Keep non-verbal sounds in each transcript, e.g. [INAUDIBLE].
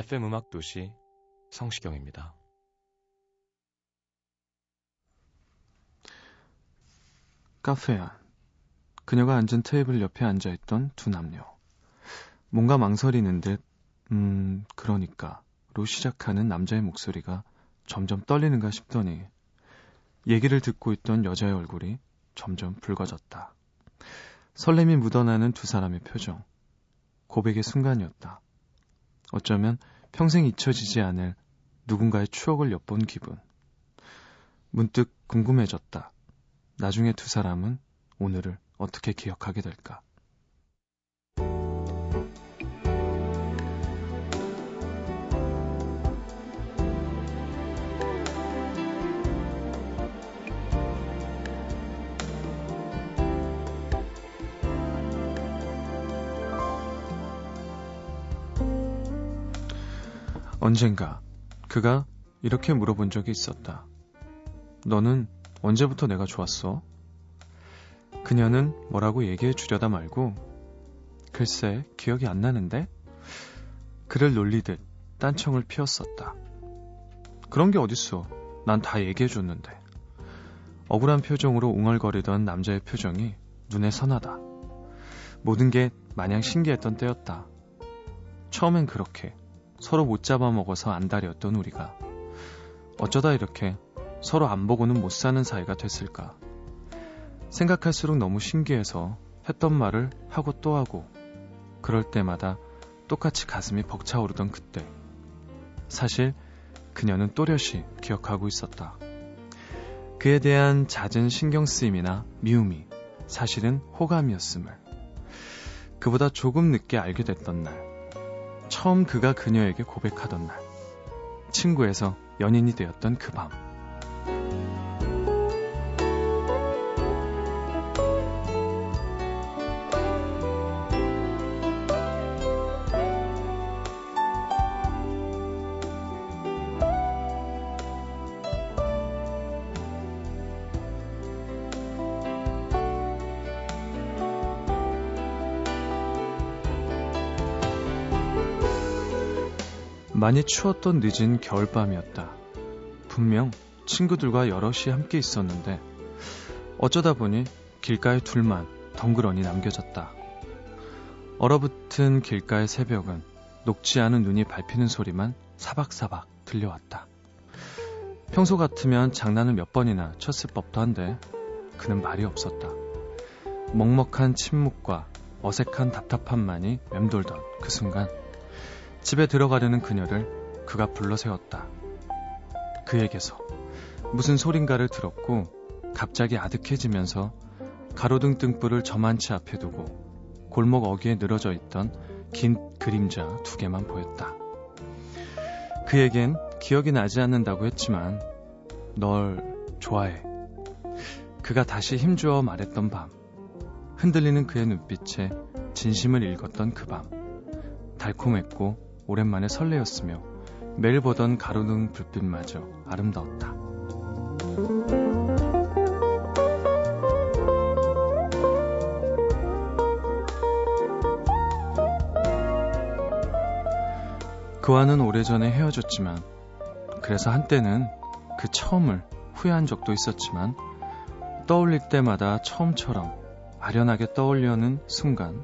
FM 음악 도시 성시경입니다. 카페 안. 그녀가 앉은 테이블 옆에 앉아있던 두 남녀. 뭔가 망설이는 듯, 음, 그러니까,로 시작하는 남자의 목소리가 점점 떨리는가 싶더니, 얘기를 듣고 있던 여자의 얼굴이 점점 붉어졌다. 설렘이 묻어나는 두 사람의 표정. 고백의 순간이었다. 어쩌면 평생 잊혀지지 않을 누군가의 추억을 엿본 기분. 문득 궁금해졌다. 나중에 두 사람은 오늘을 어떻게 기억하게 될까? 언젠가 그가 이렇게 물어본 적이 있었다. 너는 언제부터 내가 좋았어? 그녀는 뭐라고 얘기해 주려다 말고 글쎄 기억이 안 나는데 그를 놀리듯 딴청을 피웠었다. 그런 게 어딨어. 난 다 얘기해 줬는데. 억울한 표정으로 웅얼거리던 남자의 표정이 눈에 선하다. 모든 게 마냥 신기했던 때였다. 처음엔 그렇게 서로 못 잡아먹어서 안달이었던 우리가 어쩌다 이렇게 서로 안 보고는 못 사는 사이가 됐을까. 생각할수록 너무 신기해서 했던 말을 하고 또 하고 그럴 때마다 똑같이 가슴이 벅차오르던 그때. 사실 그녀는 또렷이 기억하고 있었다. 그에 대한 잦은 신경 쓰임이나 미움이 사실은 호감이었음을. 그보다 조금 늦게 알게 됐던 날. 처음 그가 그녀에게 고백하던 날. 친구에서 연인이 되었던 그 밤. 많이 추웠던 늦은 겨울밤이었다. 분명 친구들과 여럿이 함께 있었는데 어쩌다 보니 길가에 둘만 덩그러니 남겨졌다. 얼어붙은 길가의 새벽은 녹지 않은 눈이 밟히는 소리만 사박사박 들려왔다. 평소 같으면 장난을 몇 번이나 쳤을 법도 한데 그는 말이 없었다. 먹먹한 침묵과 어색한 답답함만이 맴돌던 그 순간 집에 들어가려는 그녀를 그가 불러 세웠다. 그에게서 무슨 소린가를 들었고 갑자기 아득해지면서 가로등 등불을 저만치 앞에 두고 골목 어귀에 늘어져 있던 긴 그림자 두 개만 보였다. 그에겐 기억이 나지 않는다고 했지만 널 좋아해. 그가 다시 힘주어 말했던 밤. 흔들리는 그의 눈빛에 진심을 읽었던 그 밤. 달콤했고 오랜만에 설레었으며 매일 보던 가로등 불빛마저 아름다웠다. 그와는 오래전에 헤어졌지만 그래서 한때는 그 처음을 후회한 적도 있었지만 떠올릴 때마다 처음처럼 아련하게 떠올려는 순간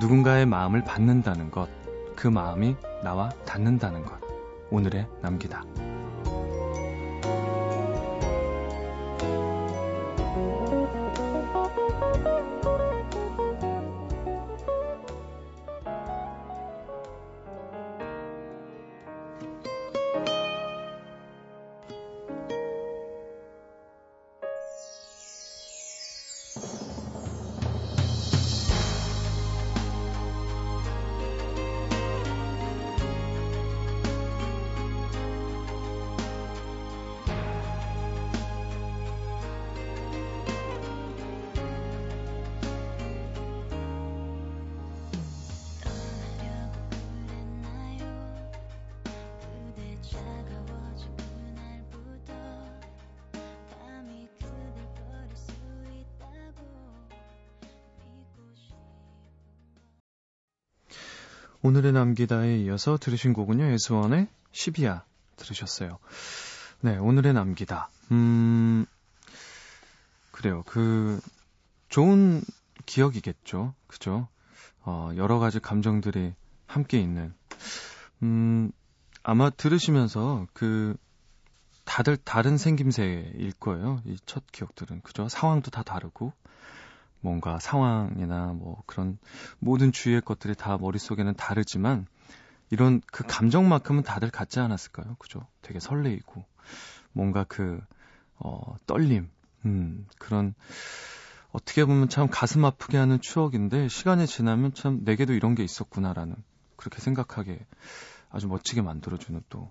누군가의 마음을 받는다는 것, 그 마음이 나와 닿는다는 것, 오늘의 남기다. 오늘의 남기다에 이어서 들으신 곡은요, 에스원의 12야 들으셨어요. 네, 오늘의 남기다. 음, 그래요. 그, 좋은 기억이겠죠. 그죠? 어, 여러 가지 감정들이 함께 있는. 음, 아마 들으시면서 그, 다들 다른 생김새일 거예요. 이 첫 기억들은. 그죠? 상황도 다 다르고, 뭔가 상황이나 뭐 그런 모든 주위의 것들이 다 머릿속에는 다르지만 이런 그 감정만큼은 다들 같지 않았을까요? 그죠? 되게 설레이고 뭔가 그 어, 떨림, 음, 그런 어떻게 보면 참 가슴 아프게 하는 추억인데 시간이 지나면 참 내게도 이런 게 있었구나라는 그렇게 생각하게 아주 멋지게 만들어주는 또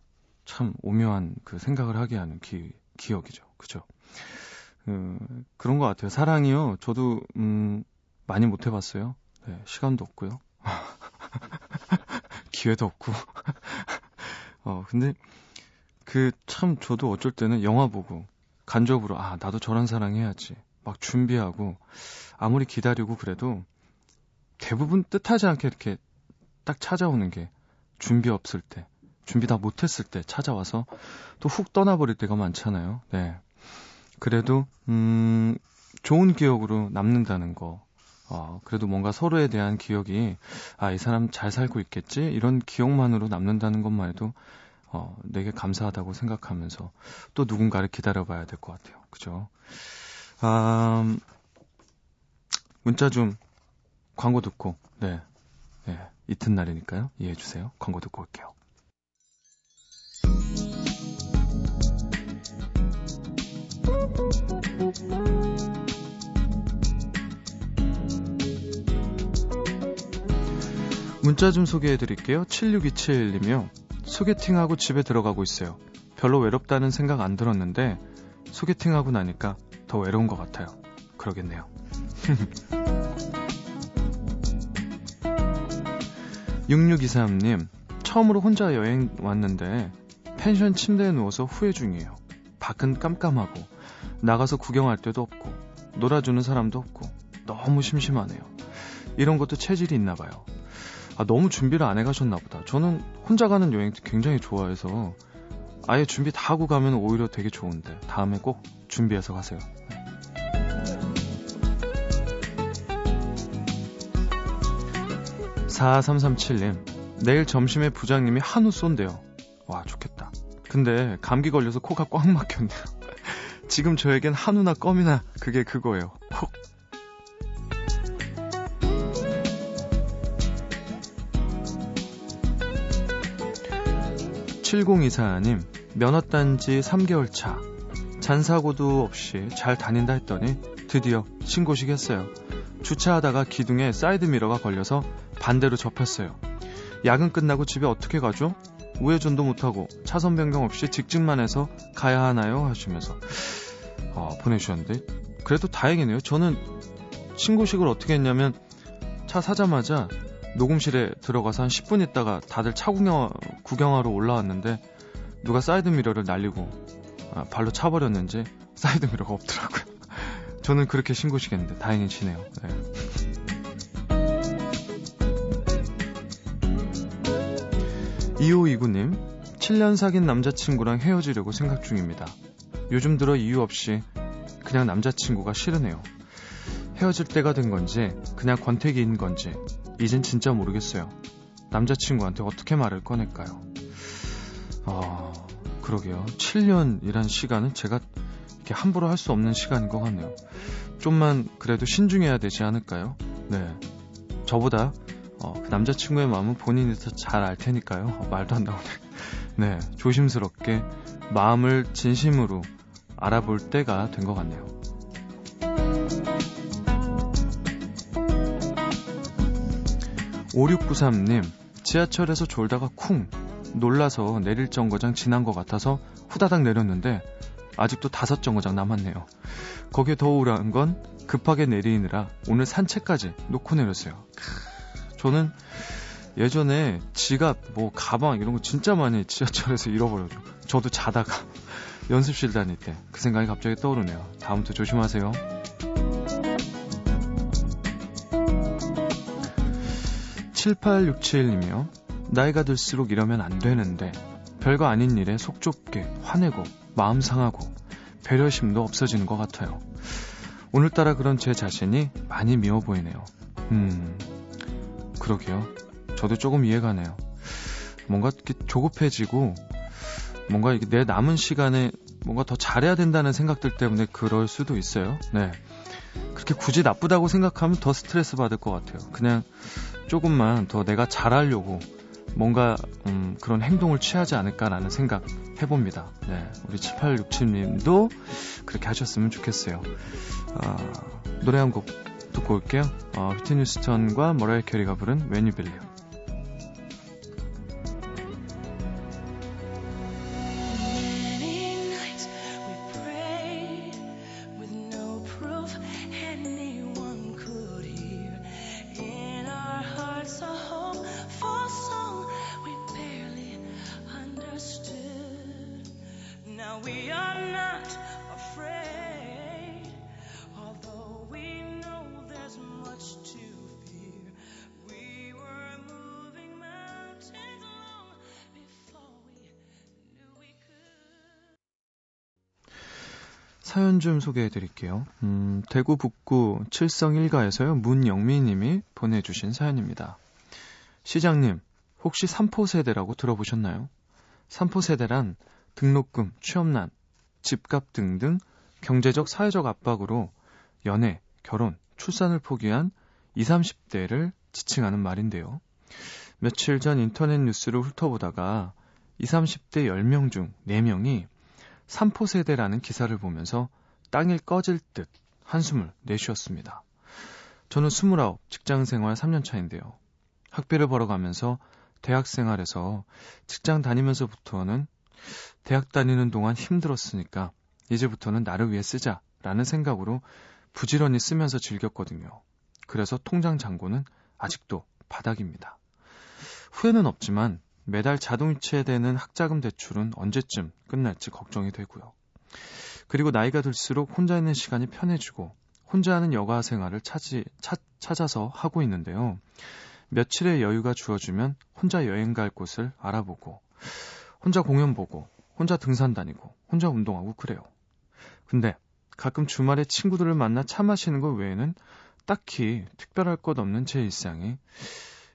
참 오묘한 그 생각을 하게 하는 기, 기억이죠. 그죠? 음, 그런 것 같아요. 사랑이요. 저도 음, 많이 못 해봤어요. 네, 시간도 없고요. [LAUGHS] 기회도 없고. [LAUGHS] 어, 근데 그 참 저도 어쩔 때는 영화 보고 간접으로 아 나도 저런 사랑 해야지 막 준비하고 아무리 기다리고 그래도 대부분 뜻하지 않게 이렇게 딱 찾아오는 게 준비 없을 때 준비 다 못했을 때 찾아와서 또 훅 떠나버릴 때가 많잖아요. 네. 그래도 음 좋은 기억으로 남는다는 거. 어, 그래도 뭔가 서로에 대한 기억이 아, 이 사람 잘 살고 있겠지? 이런 기억만으로 남는다는 것만 해도 어, 내게 감사하다고 생각하면서 또 누군가를 기다려 봐야 될 것 같아요. 그죠? 아, 문자 좀 광고 듣고, 네. 네. 이튿날이니까요. 이해해 주세요. 광고 듣고 올게요. 문자 좀 소개해 드릴게요. 7627님이요. 소개팅하고 집에 들어가고 있어요. 별로 외롭다는 생각 안 들었는데 소개팅하고 나니까 더 외로운 것 같아요. 그러겠네요. [LAUGHS] 6623님, 처음으로 혼자 여행 왔는데 펜션 침대에 누워서 후회 중이에요. 밖은 깜깜하고 나가서 구경할 데도 없고 놀아주는 사람도 없고 너무 심심하네요. 이런 것도 체질이 있나 봐요. 아, 너무 준비를 안 해가셨나 보다. 저는 혼자 가는 여행 굉장히 좋아해서 아예 준비 다 하고 가면 오히려 되게 좋은데 다음에 꼭 준비해서 가세요. 4337님, 내일 점심에 부장님이 한우 쏜대요. 와, 좋겠다. 근데 감기 걸려서 코가 꽉 막혔네요. 지금 저에겐 한우나 껌이나 그게 그거예요. 콕. 7024님, 면허 딴지 3개월 차. 잔사고도 없이 잘 다닌다 했더니 드디어 신고식 했어요. 주차하다가 기둥에 사이드미러가 걸려서 반대로 접혔어요. 야근 끝나고 집에 어떻게 가죠? 우회전도 못하고 차선 변경 없이 직진만 해서 가야 하나요? 하시면서 어, 보내주셨는데 그래도 다행이네요. 저는 신고식을 어떻게 했냐면 차 사자마자 녹음실에 들어가서 한 10분 있다가 다들 차 구경, 구경하러 올라왔는데 누가 사이드미러를 날리고 아, 발로 차버렸는지 사이드미러가 없더라고요. [LAUGHS] 저는 그렇게 다행히 지네요. 네. 2529님, 7년 사귄 남자친구랑 헤어지려고 생각 중입니다. 요즘 들어 이유 없이 그냥 남자친구가 싫으네요. 헤어질 때가 된 건지, 그냥 권태기인 건지, 이젠 진짜 모르겠어요. 남자친구한테 어떻게 말을 꺼낼까요? 아, 그러게요. 7년이란 시간은 제가 이렇게 함부로 할 수 없는 시간인 것 같네요. 좀만 그래도 신중해야 되지 않을까요? 네. 저보다 어, 그 남자친구의 마음은 본인이 더 잘 알 테니까요. 어, 말도 안 나오네. 네, 조심스럽게 마음을 진심으로 알아볼 때가 된 것 같네요. 5693님, 지하철에서 졸다가 쿵! 놀라서 내릴 정거장 지난 것 같아서 후다닥 내렸는데 아직도 다섯 정거장 남았네요. 거기에 더 우울한 건 급하게 내리느라 오늘 산책까지 놓고 내렸어요. 저는 예전에 지갑, 뭐 가방 이런 거 진짜 많이 지하철에서 잃어버려요. 저도 자다가 연습실 다닐 때 그 생각이 갑자기 떠오르네요. 다음부터 조심하세요. 7867님이요. 나이가 들수록 이러면 안 되는데 별거 아닌 일에 속 좁게 화내고 마음 상하고 배려심도 없어지는 것 같아요. 오늘따라 그런 제 자신이 많이 미워 보이네요. 음, 그러게요. 저도 조금 이해가네요. 뭔가 조급해지고 뭔가 내 남은 시간에 뭔가 더 잘해야 된다는 생각들 때문에 그럴 수도 있어요. 네. 그렇게 굳이 나쁘다고 생각하면 더 스트레스 받을 것 같아요. 그냥 조금만 더 내가 잘하려고 뭔가 음, 그런 행동을 취하지 않을까라는 생각 해봅니다. 네, 우리 7867님도 그렇게 하셨으면 좋겠어요. 어, 노래 한 곡 듣고 올게요. 어, 휘트니 스턴과 머라이 캐리가 부른 When You Believe. 사연 좀 소개해 드릴게요. 음, 대구 북구 칠성 1가에서요, 문영미 님이 보내주신 사연입니다. 시장님, 혹시 삼포 세대라고 들어보셨나요? 삼포 세대란 등록금, 취업난, 집값 등등 경제적, 사회적 압박으로 연애, 결혼, 출산을 포기한 20, 30대를 지칭하는 말인데요. 며칠 전 인터넷 뉴스를 훑어보다가 20, 30대 10명 중 4명이 3포 세대라는 기사를 보면서 땅일 꺼질 듯 한숨을 내쉬었습니다. 저는 29 직장 생활 3년 차인데요. 학비를 벌어가면서 대학 생활에서 직장 다니면서부터는 대학 다니는 동안 힘들었으니까 이제부터는 나를 위해 쓰자라는 생각으로 부지런히 쓰면서 즐겼거든요. 그래서 통장 잔고는 아직도 바닥입니다. 후회는 없지만 매달 자동이체 되는 학자금 대출은 언제쯤 끝날지 걱정이 되고요. 그리고 나이가 들수록 혼자 있는 시간이 편해지고 혼자 하는 여가 생활을 찾이, 찾, 찾아서 하고 있는데요. 며칠의 여유가 주어지면 혼자 여행 갈 곳을 알아보고 혼자 공연 보고 혼자 등산 다니고 혼자 운동하고 그래요. 근데 가끔 주말에 친구들을 만나 차 마시는 것 외에는 딱히 특별할 것 없는 제 일상이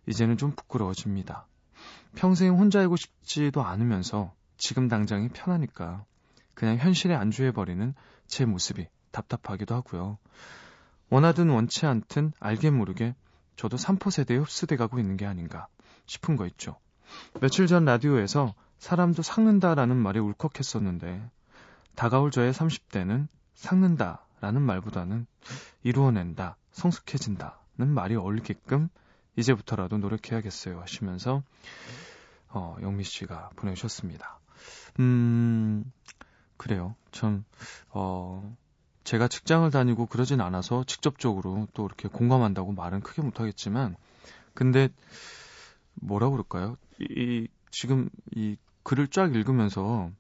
이제는 좀 부끄러워집니다. 평생 혼자 알고 싶지도 않으면서 지금 당장이 편하니까 그냥 현실에 안주해버리는 제 모습이 답답하기도 하고요. 원하든 원치 않든 알게 모르게 저도 3포 세대에 흡수돼 가고 있는 게 아닌가 싶은 거 있죠. 며칠 전 라디오에서 사람도 삭는다라는 말이 울컥했었는데 다가올 저의 30대는 삭는다라는 말보다는 이루어낸다, 성숙해진다는 말이 어울리게끔 이제부터라도 노력해야겠어요 하시면서 어, 영미 씨가 보내주셨습니다. 음, 그래요. 참, 어, 제가 직장을 다니고 그러진 않아서 직접적으로 또 이렇게 공감한다고 말은 크게 못하겠지만, 근데, 뭐라 그럴까요? 이, 이, 지금 이 글을 쫙 읽으면서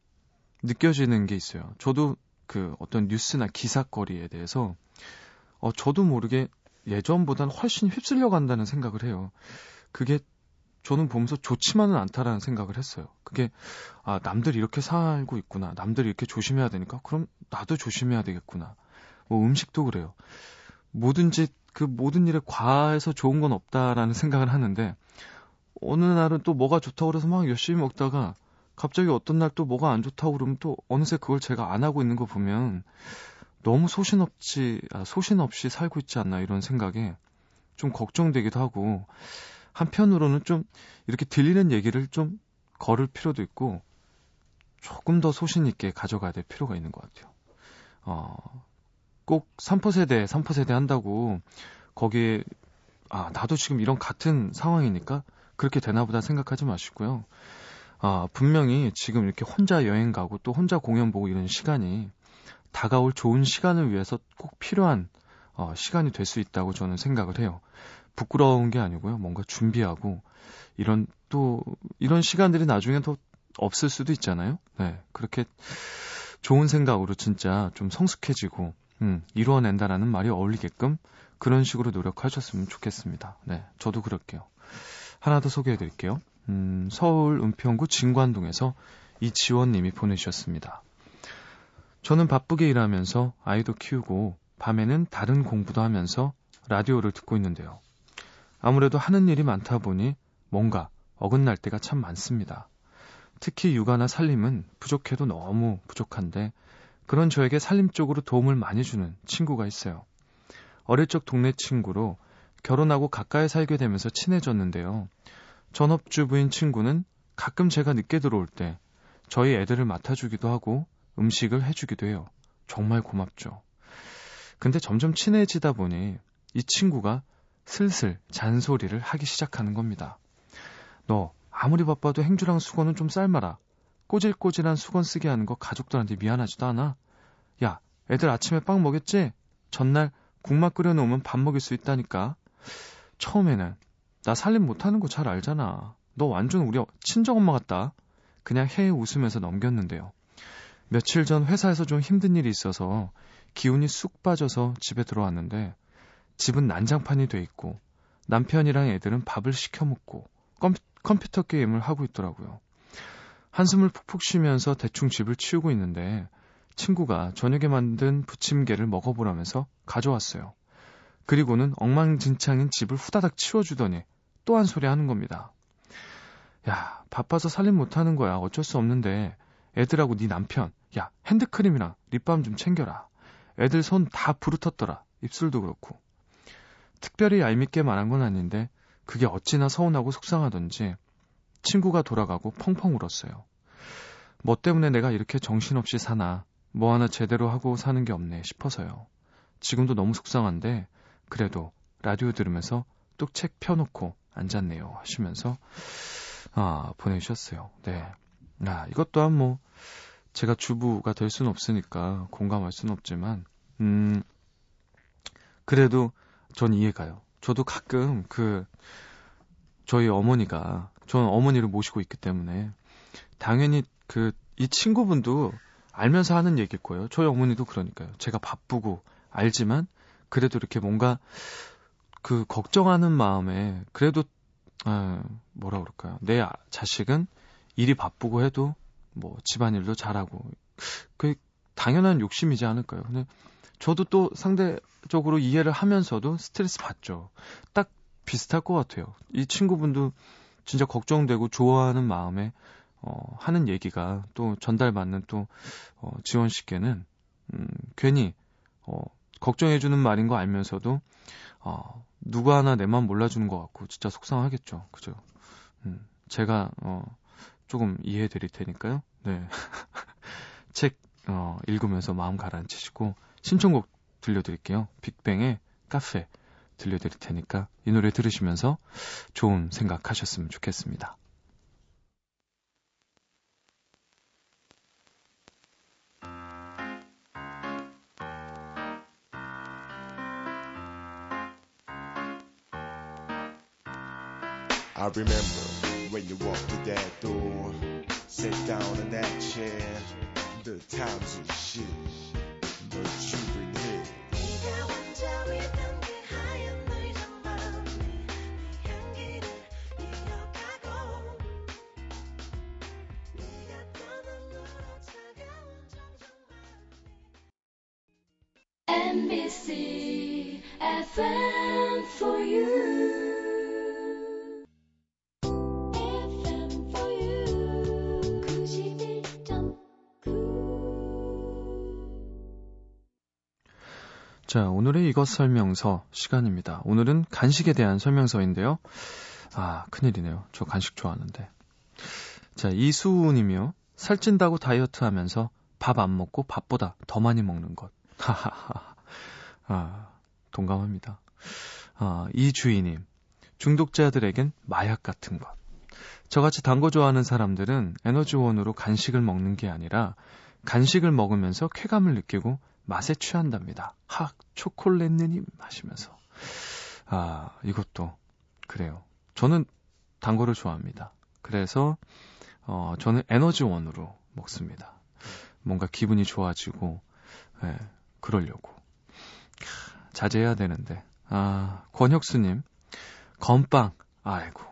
느껴지는 게 있어요. 저도 그 어떤 뉴스나 기사거리에 대해서, 어, 저도 모르게 예전보다는 훨씬 휩쓸려 간다는 생각을 해요. 그게 저는 보면서 좋지만은 않다라는 생각을 했어요. 그게 아 남들이 이렇게 살고 있구나. 남들이 이렇게 조심해야 되니까 그럼 나도 조심해야 되겠구나. 뭐 음식도 그래요. 뭐든지 그 모든 일에 과해서 좋은 건 없다라는 생각을 하는데 어느 날은 또 뭐가 좋다고 그래서 막 열심히 먹다가 갑자기 어떤 날 또 뭐가 안 좋다고 그러면 또 어느새 그걸 제가 안 하고 있는 거 보면 너무 소신 없지 아, 소신 없이 살고 있지 않나 이런 생각에 좀 걱정되기도 하고 한편으로는 좀 이렇게 들리는 얘기를 좀 걸을 필요도 있고 조금 더 소신 있게 가져가야 될 필요가 있는 것 같아요. 어, 꼭 3%세대, 3%세대 한다고 거기에 아, 나도 지금 이런 같은 상황이니까 그렇게 되나 보다 생각하지 마시고요. 아, 분명히 지금 이렇게 혼자 여행 가고 또 혼자 공연 보고 이런 시간이 다가올 좋은 시간을 위해서 꼭 필요한 어, 시간이 될 수 있다고 저는 생각을 해요. 부끄러운 게 아니고요. 뭔가 준비하고 이런 또 이런 시간들이 나중에 더 없을 수도 있잖아요. 네. 그렇게 좋은 생각으로 진짜 좀 성숙해지고 음, 이루어낸다라는 말이 어울리게끔 그런 식으로 노력하셨으면 좋겠습니다. 네. 저도 그럴게요. 하나 더 소개해 드릴게요. 음, 서울 은평구 진관동에서 이지원 님이 보내주셨습니다. 저는 바쁘게 일하면서 아이도 키우고 밤에는 다른 공부도 하면서 라디오를 듣고 있는데요. 아무래도 하는 일이 많다 보니 뭔가 어긋날 때가 참 많습니다. 특히 육아나 살림은 부족해도 너무 부족한데 그런 저에게 살림 쪽으로 도움을 많이 주는 친구가 있어요. 어릴 적 동네 친구로 결혼하고 가까이 살게 되면서 친해졌는데요. 전업주부인 친구는 가끔 제가 늦게 들어올 때 저희 애들을 맡아주기도 하고 음식을 해주기도 해요. 정말 고맙죠. 근데 점점 친해지다 보니 이 친구가 슬슬 잔소리를 하기 시작하는 겁니다. 너 아무리 바빠도 행주랑 수건은 좀 삶아라. 꼬질꼬질한 수건 쓰게 하는 거 가족들한테 미안하지도 않아? 야, 애들 아침에 빵 먹였지? 전날 국밥 끓여 놓으면 밥 먹일 수 있다니까. 처음에는 나 살림 못하는 거 잘 알잖아. 너 완전 우리 친정 엄마 같다. 그냥 해에 웃으면서 넘겼는데요. 며칠 전 회사에서 좀 힘든 일이 있어서 기운이 쑥 빠져서 집에 들어왔는데 집은 난장판이 돼 있고 남편이랑 애들은 밥을 시켜 먹고 컴퓨터 게임을 하고 있더라고요. 한숨을 푹푹 쉬면서 대충 집을 치우고 있는데 친구가 저녁에 만든 부침개를 먹어보라면서 가져왔어요. 그리고는 엉망진창인 집을 후다닥 치워주더니 또 한 소리 하는 겁니다. 야, 바빠서 살림 못하는 거야. 어쩔 수 없는데 애들하고 네 남편, 야, 핸드크림이랑 립밤 좀 챙겨라. 애들 손 다 부르텄더라. 입술도 그렇고. 특별히 얄밉게 말한 건 아닌데 그게 어찌나 서운하고 속상하던지 친구가 돌아가고 펑펑 울었어요. 뭐 때문에 내가 이렇게 정신없이 사나 뭐 하나 제대로 하고 사는 게 없네 싶어서요. 지금도 너무 속상한데 그래도 라디오 들으면서 뚝책 펴놓고 앉았네요 하시면서 아 보내주셨어요. 네. 아 이것 또한 뭐 제가 주부가 될 수는 없으니까 공감할 수는 없지만 음 그래도 전 이해가요. 저도 가끔 그 저희 어머니가 저는 어머니를 모시고 있기 때문에 당연히 그 이 친구분도 알면서 하는 얘기일 거예요. 저희 어머니도 그러니까요. 제가 바쁘고 알지만 그래도 이렇게 뭔가 그 걱정하는 마음에 그래도 아, 뭐라 그럴까요? 내 아, 자식은 일이 바쁘고 해도 뭐 집안일도 잘하고 그 당연한 욕심이지 않을까요? 근데 저도 또 상대적으로 이해를 하면서도 스트레스 받죠. 딱 비슷할 것 같아요. 이 친구분도 진짜 걱정되고 좋아하는 마음에 어, 하는 얘기가 또 전달받는 또 어, 지원 씨께는 음, 괜히 어, 걱정해주는 말인 거 알면서도 어, 누가 하나 내 맘 몰라주는 것 같고 진짜 속상하겠죠. 그죠? 음, 제가 어, 조금 이해해 드릴 테니까요. 네. [LAUGHS] 책 어, 읽으면서 마음 가라앉히시고 신청곡 들려드릴게요. 빅뱅의 카페 들려드릴 테니까 이 노래 들으시면서 좋은 생각하셨으면 좋겠습니다. I remember when you walk to that door. Sit down in that chair. The times are shit, but you've been here. FM for you. 자, 오늘의 이것 설명서 시간입니다. 오늘은 간식에 대한 설명서인데요. 아, 큰일이네요. 저 간식 좋아하는데. 자, 이수우 님이요. 살찐다고 다이어트 하면서 밥 안 먹고 밥보다 더 많이 먹는 것. 하하하. 아, 동감합니다. 아, 이주희님. 중독자들에겐 마약 같은 것. 저같이 단 거 좋아하는 사람들은 에너지원으로 간식을 먹는 게 아니라 간식을 먹으면서 쾌감을 느끼고 맛에 취한답니다. 학 초콜릿느님 하시면서 아 이것도 그래요. 저는 단 거를 좋아합니다. 그래서 어 저는 에너지원으로 먹습니다. 뭔가 기분이 좋아지고 예, 그러려고 자제해야 되는데 아 권혁수님 건빵 아이고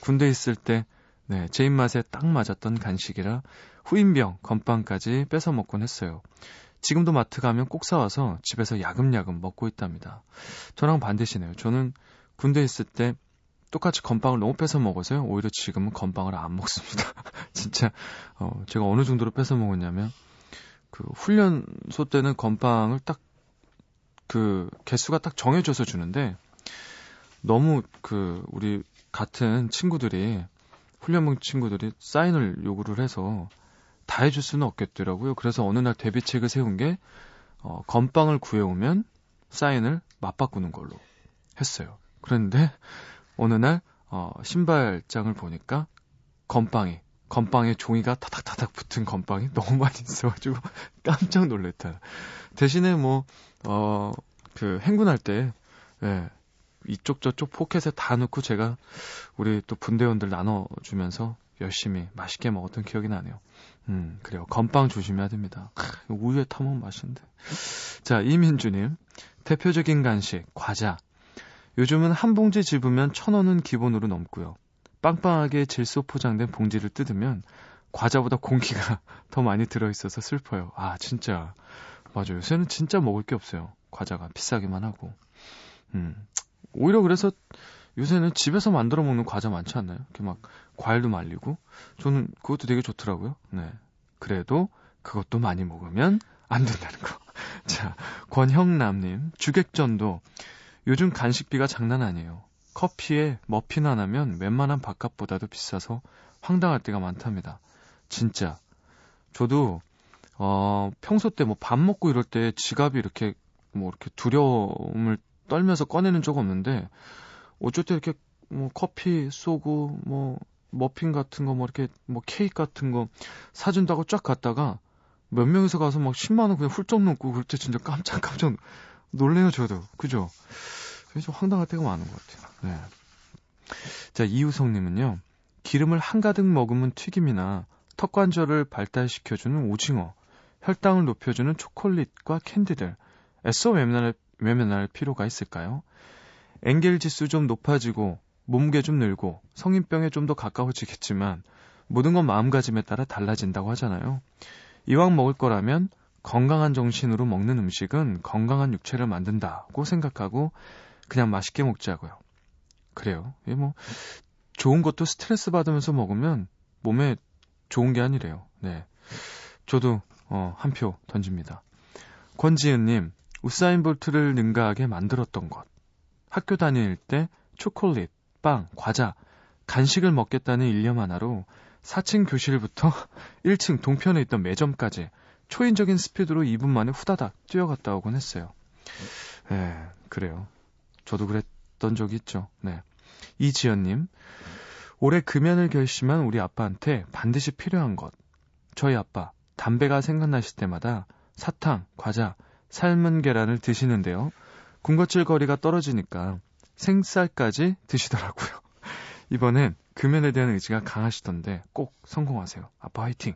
군대 있을 때 네, 제 입맛에 딱 맞았던 간식이라 후임병, 건빵까지 뺏어 먹곤 했어요. 지금도 마트 가면 꼭 사와서 집에서 야금야금 먹고 있답니다. 저랑 반대시네요. 저는 군대 있을 때 똑같이 건빵을 너무 뺏어 먹어서요. 오히려 지금은 건빵을 안 먹습니다. [LAUGHS] 진짜 어, 제가 어느 정도로 뺏어 먹었냐면 그 훈련소 때는 건빵을 딱 그 개수가 딱 정해져서 주는데 너무 그 우리 같은 친구들이 훈련병 친구들이 사인을 요구를 해서 다 해줄 수는 없겠더라고요. 그래서 어느 날 대비책을 세운 게 어, 건빵을 구해오면 사인을 맞바꾸는 걸로 했어요. 그런데 어느 날 어, 신발장을 보니까 건빵이 건빵에 종이가 타닥타닥 붙은 건빵이 [LAUGHS] 너무 많이 있어가지고 [LAUGHS] 깜짝 놀랐다. 대신에 뭐, 어, 그 행군할 때, 예, 이쪽 저쪽 포켓에 다 넣고 제가 우리 또 분대원들 나눠주면서 열심히 맛있게 먹었던 기억이 나네요. 음, 그래요. 건빵 조심해야 됩니다. 우유에 타먹으면 맛있는데. 자, 이민주님. 대표적인 간식, 과자. 요즘은 한 봉지 집으면 천 원은 기본으로 넘고요. 빵빵하게 질소 포장된 봉지를 뜯으면 과자보다 공기가 [LAUGHS] 더 많이 들어있어서 슬퍼요. 아, 진짜. 맞아요. 요새는 진짜 먹을 게 없어요. 과자가 비싸기만 하고. 음. 오히려 그래서 요새는 집에서 만들어 먹는 과자 많지 않나요? 이렇게 막 과일도 말리고. 저는 그것도 되게 좋더라고요. 네. 그래도 그것도 많이 먹으면 안 된다는 거. [LAUGHS] 자, 권형남님, 주객전도 요즘 간식비가 장난 아니에요. 커피에 머핀 하나면 웬만한 밥값보다도 비싸서 황당할 때가 많답니다. 진짜. 저도, 어, 평소 때 뭐 밥 먹고 이럴 때 지갑이 이렇게 뭐 이렇게 두려움을 떨면서 꺼내는 적 없는데 어쩔 때 이렇게 뭐 커피 쏘고 뭐 머핀 같은 거 뭐 이렇게 뭐 케이크 같은 거 사준다고 쫙 갔다가 몇 명이서 가서 막 10만 원 그냥 훌쩍 넘고 그럴 때 진짜 깜짝 깜짝 놀래요 저도 그죠? 그래서 황당할 때가 많은 것 같아요. 네. 자 이우성님은요 기름을 한가득 머금은 튀김이나 턱 관절을 발달시켜주는 오징어, 혈당을 높여주는 초콜릿과 캔디들 애써 외면할, 외면할 필요가 있을까요? 엥겔 지수 좀 높아지고 몸무게 좀 늘고 성인병에 좀 더 가까워지겠지만 모든 건 마음가짐에 따라 달라진다고 하잖아요. 이왕 먹을 거라면 건강한 정신으로 먹는 음식은 건강한 육체를 만든다고 생각하고 그냥 맛있게 먹자고요. 그래요. 예, 뭐 좋은 것도 스트레스 받으면서 먹으면 몸에 좋은 게 아니래요. 네. 저도 어, 한 표 던집니다. 권지은님, 우사인 볼트를 능가하게 만들었던 것. 학교 다닐 때 초콜릿, 빵, 과자, 간식을 먹겠다는 일념 하나로 4층 교실부터 [LAUGHS] 1층 동편에 있던 매점까지 초인적인 스피드로 2분 만에 후다닥 뛰어갔다 오곤 했어요. 예, 그래요. 저도 그랬던 적이 있죠. 네. 이지연님, 올해 금연을 결심한 우리 아빠한테 반드시 필요한 것. 저희 아빠, 담배가 생각나실 때마다 사탕, 과자, 삶은 계란을 드시는데요. 군것질 거리가 떨어지니까 생쌀까지 드시더라고요. [LAUGHS] 이번엔 금연에 대한 의지가 강하시던데 꼭 성공하세요. 아빠 화이팅.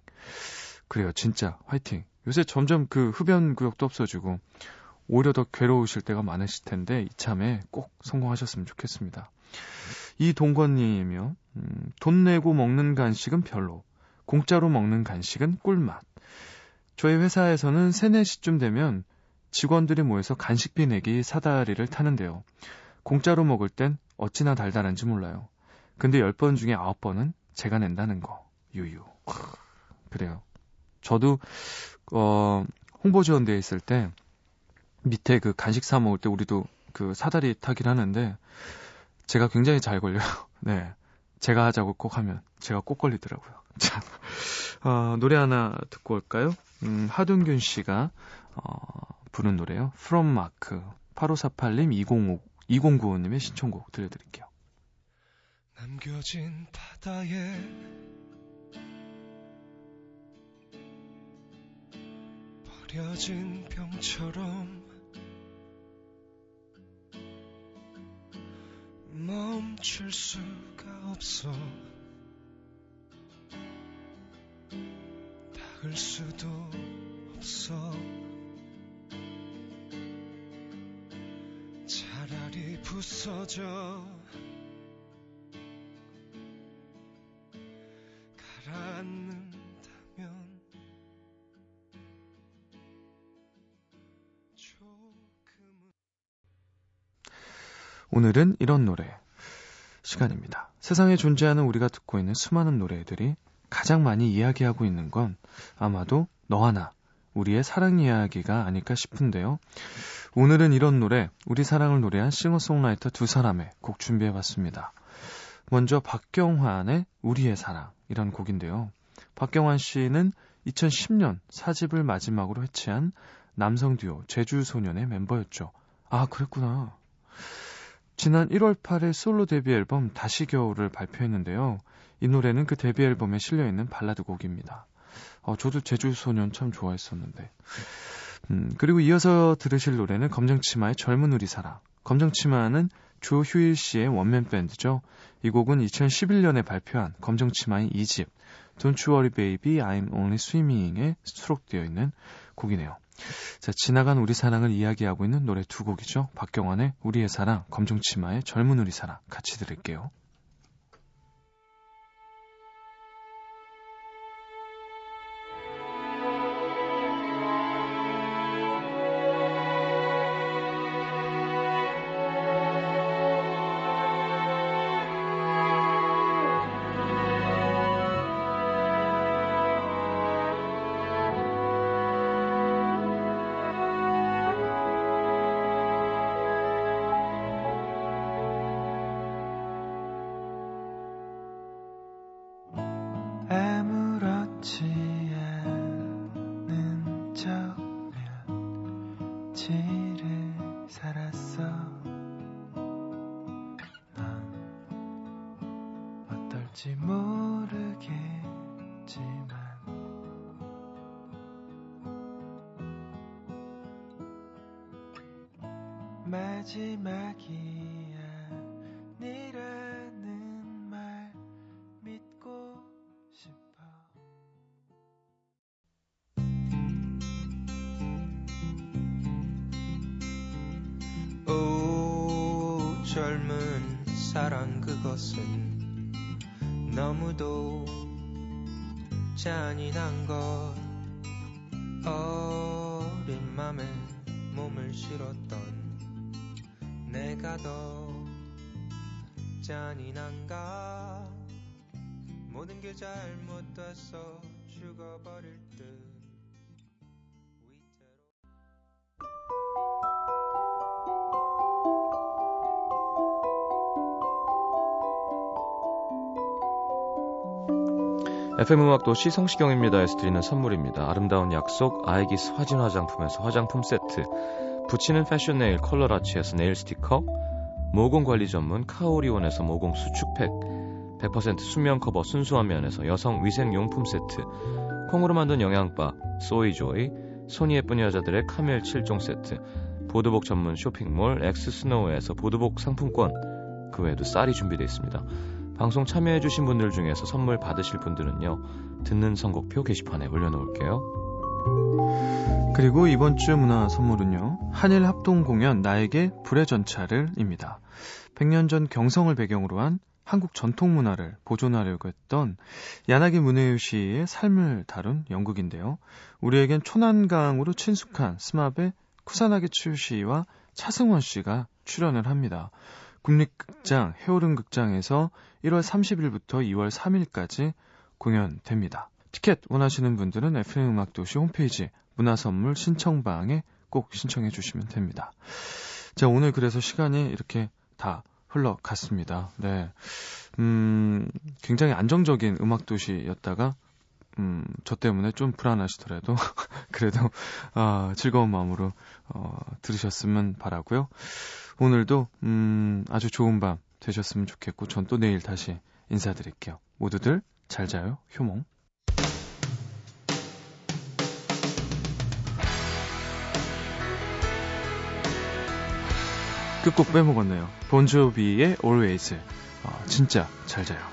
그래요. 진짜 화이팅. 요새 점점 그 흡연 구역도 없어지고 오히려 더 괴로우실 때가 많으실 텐데 이참에 꼭 성공하셨으면 좋겠습니다. 이동건님이요. 음, 돈 내고 먹는 간식은 별로. 공짜로 먹는 간식은 꿀맛. 저희 회사에서는 3, 4시쯤 되면 직원들이 모여서 간식비 내기 사다리를 타는데요. 공짜로 먹을 땐 어찌나 달달한지 몰라요. 근데 10번 중에 9번은 제가 낸다는 거. 유유. 그래요. 저도 어 홍보 지원대에 있을 때 밑에 그 간식 사 먹을 때 우리도 그 사다리 타기를 하는데 제가 굉장히 잘 걸려요. [LAUGHS] 네. 제가 하자고 꼭 하면 제가 꼭 걸리더라고요. 자, 어, 노래 하나 듣고 올까요? 음, 하동균 씨가 어, 부른 노래요. From Mark 8548님 205 2095님의 신청곡 들려드릴게요. 남겨진 바다에 버려진 병처럼 멈출 수가 없어 닿을 수도 없어 날이 부서져 가라앉는다면 오늘은 이런 노래 시간입니다. 세상에 존재하는 우리가 듣고 있는 수많은 노래들이 가장 많이 이야기하고 있는 건 아마도 너 하나, 우리의 사랑 이야기가 아닐까 싶은데요. 오늘은 이런 노래, 우리 사랑을 노래한 싱어송라이터 두 사람의 곡 준비해봤습니다. 먼저 박경환의 우리의 사랑, 이런 곡인데요. 박경환 씨는 2010년 사집을 마지막으로 해체한 남성 듀오 제주소년의 멤버였죠. 아, 그랬구나. 지난 1월 8일 솔로 데뷔 앨범 다시 겨울을 발표했는데요. 이 노래는 그 데뷔 앨범에 실려있는 발라드 곡입니다. 어, 저도 제주소년 참 좋아했었는데. 음, 그리고 이어서 들으실 노래는 검정치마의 젊은 우리 사랑. 검정치마는 조휴일 씨의 원맨 밴드죠. 이 곡은 2011년에 발표한 검정치마의 2집 Don't You Worry Baby I'm Only Swimming에 수록되어 있는 곡이네요. 자, 지나간 우리 사랑을 이야기하고 있는 노래 두 곡이죠. 박경환의 우리의 사랑, 검정치마의 젊은 우리 사랑 같이 들을게요. 마지막이야 니라는 말 믿고 싶어. 오 젊은 사랑 그것은 너무도 잔인한 것. 어린 맘에 몸을 실었던 내가 더 잔인한가? 모든 게 잘못돼서 죽어버릴 듯. FM 음악도 시 성시경입니다 에서 드리는 선물입니다. 아름다운 약속 아이기스 화진 화장품에서 화장품 세트 붙이는 패션 네일 컬러라치에서 네일 스티커 모공 관리 전문 카오리온에서 모공 수축팩 100% 수면 커버 순수한 면에서 여성 위생 용품 세트 콩으로 만든 영양바 소이조이 손이 예쁜 여자들의 카멜 7종 세트 보드복 전문 쇼핑몰 엑스스노우에서 보드복 상품권 그 외에도 쌀이 준비되어 있습니다. 방송 참여해주신 분들 중에서 선물 받으실 분들은요, 듣는 선곡표 게시판에 올려놓을게요. 그리고 이번 주 문화 선물은요. 한일 합동 공연 나에게 불의 전차를입니다. 100년 전 경성을 배경으로 한 한국 전통 문화를 보존하려고 했던 야나기 문혜유 씨의 삶을 다룬 연극인데요. 우리에겐 초난강으로 친숙한 스마베 쿠사나기 츄 씨와 차승원 씨가 출연을 합니다. 국립극장 해오름 극장에서 1월 30일부터 2월 3일까지 공연됩니다. 티켓 원하시는 분들은 FM음악도시 홈페이지 문화선물 신청방에 꼭 신청해 주시면 됩니다. 자, 오늘 그래서 시간이 이렇게 다 흘러갔습니다. 네. 음, 굉장히 안정적인 음악도시였다가, 음, 저 때문에 좀 불안하시더라도, [LAUGHS] 그래도, 아, 즐거운 마음으로, 어, 들으셨으면 바라고요 오늘도, 음, 아주 좋은 밤 되셨으면 좋겠고, 전 또 내일 다시 인사드릴게요. 모두들 잘 자요. 효몽. 끝곡 빼먹었네요. 본조비의 Always. 어, 진짜 잘 자요.